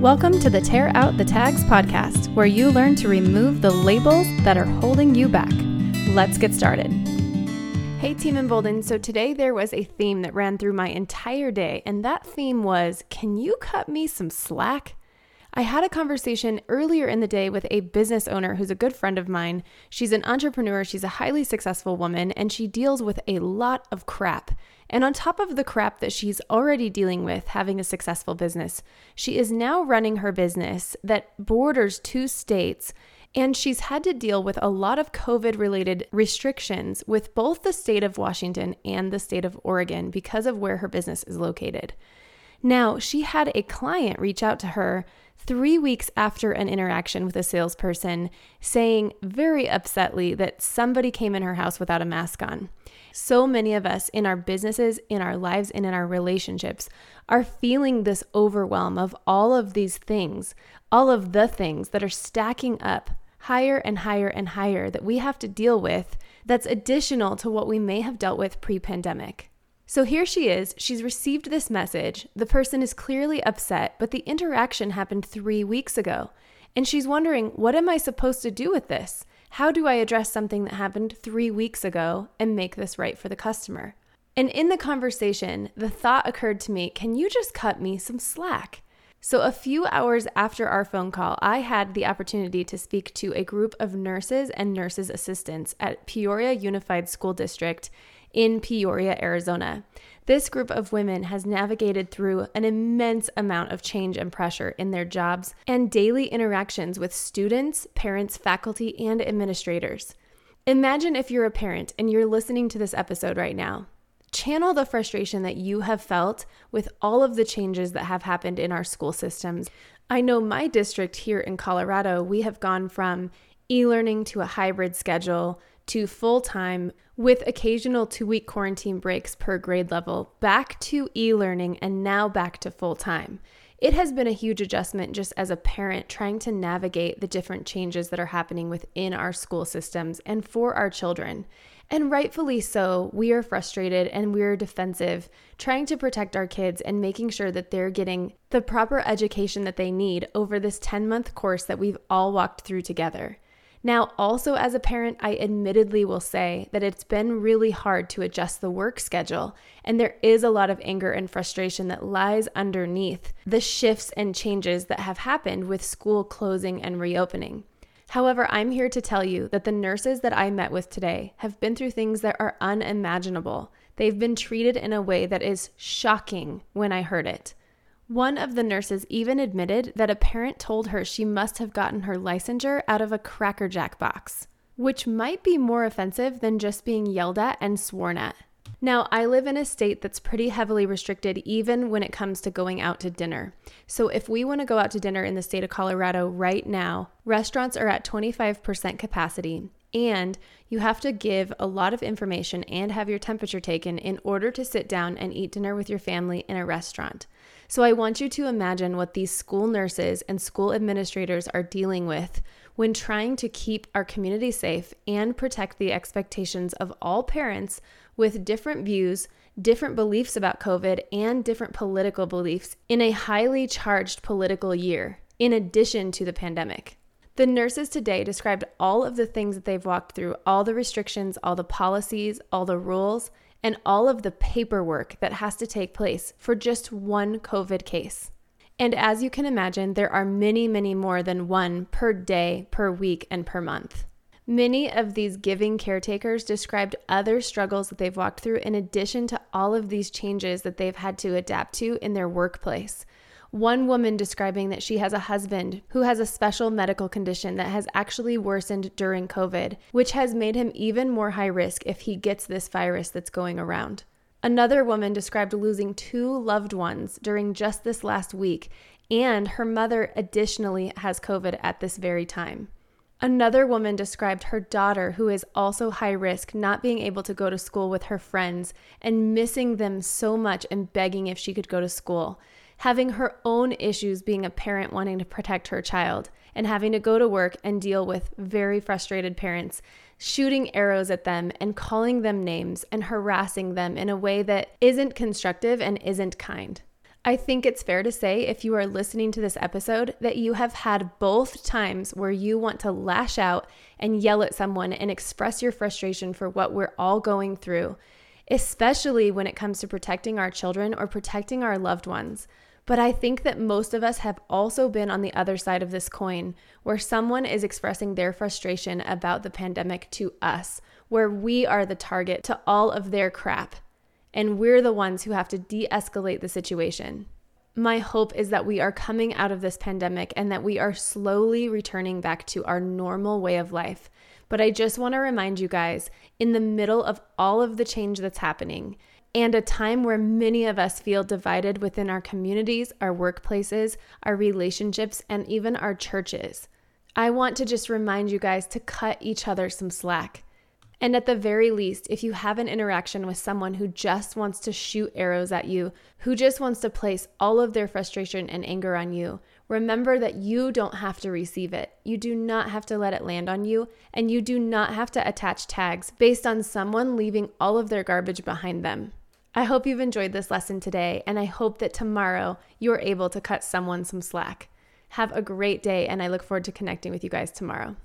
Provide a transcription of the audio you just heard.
Welcome to the Tear Out the Tags podcast, where you learn to remove the labels that are holding you back. Let's get started. Hey, Team Embolden. So, today there was a theme that ran through my entire day, and that theme was Can you cut me some slack? I had a conversation earlier in the day with a business owner who's a good friend of mine. She's an entrepreneur, she's a highly successful woman, and she deals with a lot of crap. And on top of the crap that she's already dealing with having a successful business, she is now running her business that borders two states. And she's had to deal with a lot of COVID related restrictions with both the state of Washington and the state of Oregon because of where her business is located. Now, she had a client reach out to her three weeks after an interaction with a salesperson saying very upsetly that somebody came in her house without a mask on. So many of us in our businesses, in our lives, and in our relationships are feeling this overwhelm of all of these things, all of the things that are stacking up higher and higher and higher that we have to deal with that's additional to what we may have dealt with pre pandemic. So here she is. She's received this message. The person is clearly upset, but the interaction happened three weeks ago. And she's wondering, what am I supposed to do with this? How do I address something that happened three weeks ago and make this right for the customer? And in the conversation, the thought occurred to me can you just cut me some slack? So, a few hours after our phone call, I had the opportunity to speak to a group of nurses and nurses assistants at Peoria Unified School District in Peoria, Arizona. This group of women has navigated through an immense amount of change and pressure in their jobs and daily interactions with students, parents, faculty, and administrators. Imagine if you're a parent and you're listening to this episode right now. Channel the frustration that you have felt with all of the changes that have happened in our school systems. I know my district here in Colorado, we have gone from e learning to a hybrid schedule to full time with occasional two week quarantine breaks per grade level, back to e learning, and now back to full time. It has been a huge adjustment just as a parent trying to navigate the different changes that are happening within our school systems and for our children. And rightfully so, we are frustrated and we're defensive, trying to protect our kids and making sure that they're getting the proper education that they need over this 10 month course that we've all walked through together. Now, also as a parent, I admittedly will say that it's been really hard to adjust the work schedule, and there is a lot of anger and frustration that lies underneath the shifts and changes that have happened with school closing and reopening. However, I'm here to tell you that the nurses that I met with today have been through things that are unimaginable. They've been treated in a way that is shocking when I heard it. One of the nurses even admitted that a parent told her she must have gotten her licensure out of a Cracker Jack box, which might be more offensive than just being yelled at and sworn at. Now, I live in a state that's pretty heavily restricted even when it comes to going out to dinner. So, if we want to go out to dinner in the state of Colorado right now, restaurants are at 25% capacity, and you have to give a lot of information and have your temperature taken in order to sit down and eat dinner with your family in a restaurant. So I want you to imagine what these school nurses and school administrators are dealing with when trying to keep our community safe and protect the expectations of all parents with different views, different beliefs about COVID, and different political beliefs in a highly charged political year, in addition to the pandemic. The nurses today described all of the things that they've walked through, all the restrictions, all the policies, all the rules, and all of the paperwork that has to take place for just one COVID case. And as you can imagine, there are many, many more than one per day, per week, and per month. Many of these giving caretakers described other struggles that they've walked through in addition to all of these changes that they've had to adapt to in their workplace. One woman describing that she has a husband who has a special medical condition that has actually worsened during COVID, which has made him even more high risk if he gets this virus that's going around. Another woman described losing two loved ones during just this last week, and her mother additionally has COVID at this very time. Another woman described her daughter, who is also high risk, not being able to go to school with her friends and missing them so much and begging if she could go to school having her own issues being a parent wanting to protect her child and having to go to work and deal with very frustrated parents shooting arrows at them and calling them names and harassing them in a way that isn't constructive and isn't kind. I think it's fair to say, if you are listening to this episode, that you have had both times where you want to lash out and yell at someone and express your frustration for what we're all going through, especially when it comes to protecting our children or protecting our loved ones. But I think that most of us have also been on the other side of this coin, where someone is expressing their frustration about the pandemic to us, where we are the target to all of their crap, and we're the ones who have to de escalate the situation. My hope is that we are coming out of this pandemic and that we are slowly returning back to our normal way of life. But I just want to remind you guys in the middle of all of the change that's happening, and a time where many of us feel divided within our communities, our workplaces, our relationships, and even our churches. I want to just remind you guys to cut each other some slack. And at the very least, if you have an interaction with someone who just wants to shoot arrows at you, who just wants to place all of their frustration and anger on you, remember that you don't have to receive it. You do not have to let it land on you, and you do not have to attach tags based on someone leaving all of their garbage behind them. I hope you've enjoyed this lesson today, and I hope that tomorrow you're able to cut someone some slack. Have a great day, and I look forward to connecting with you guys tomorrow.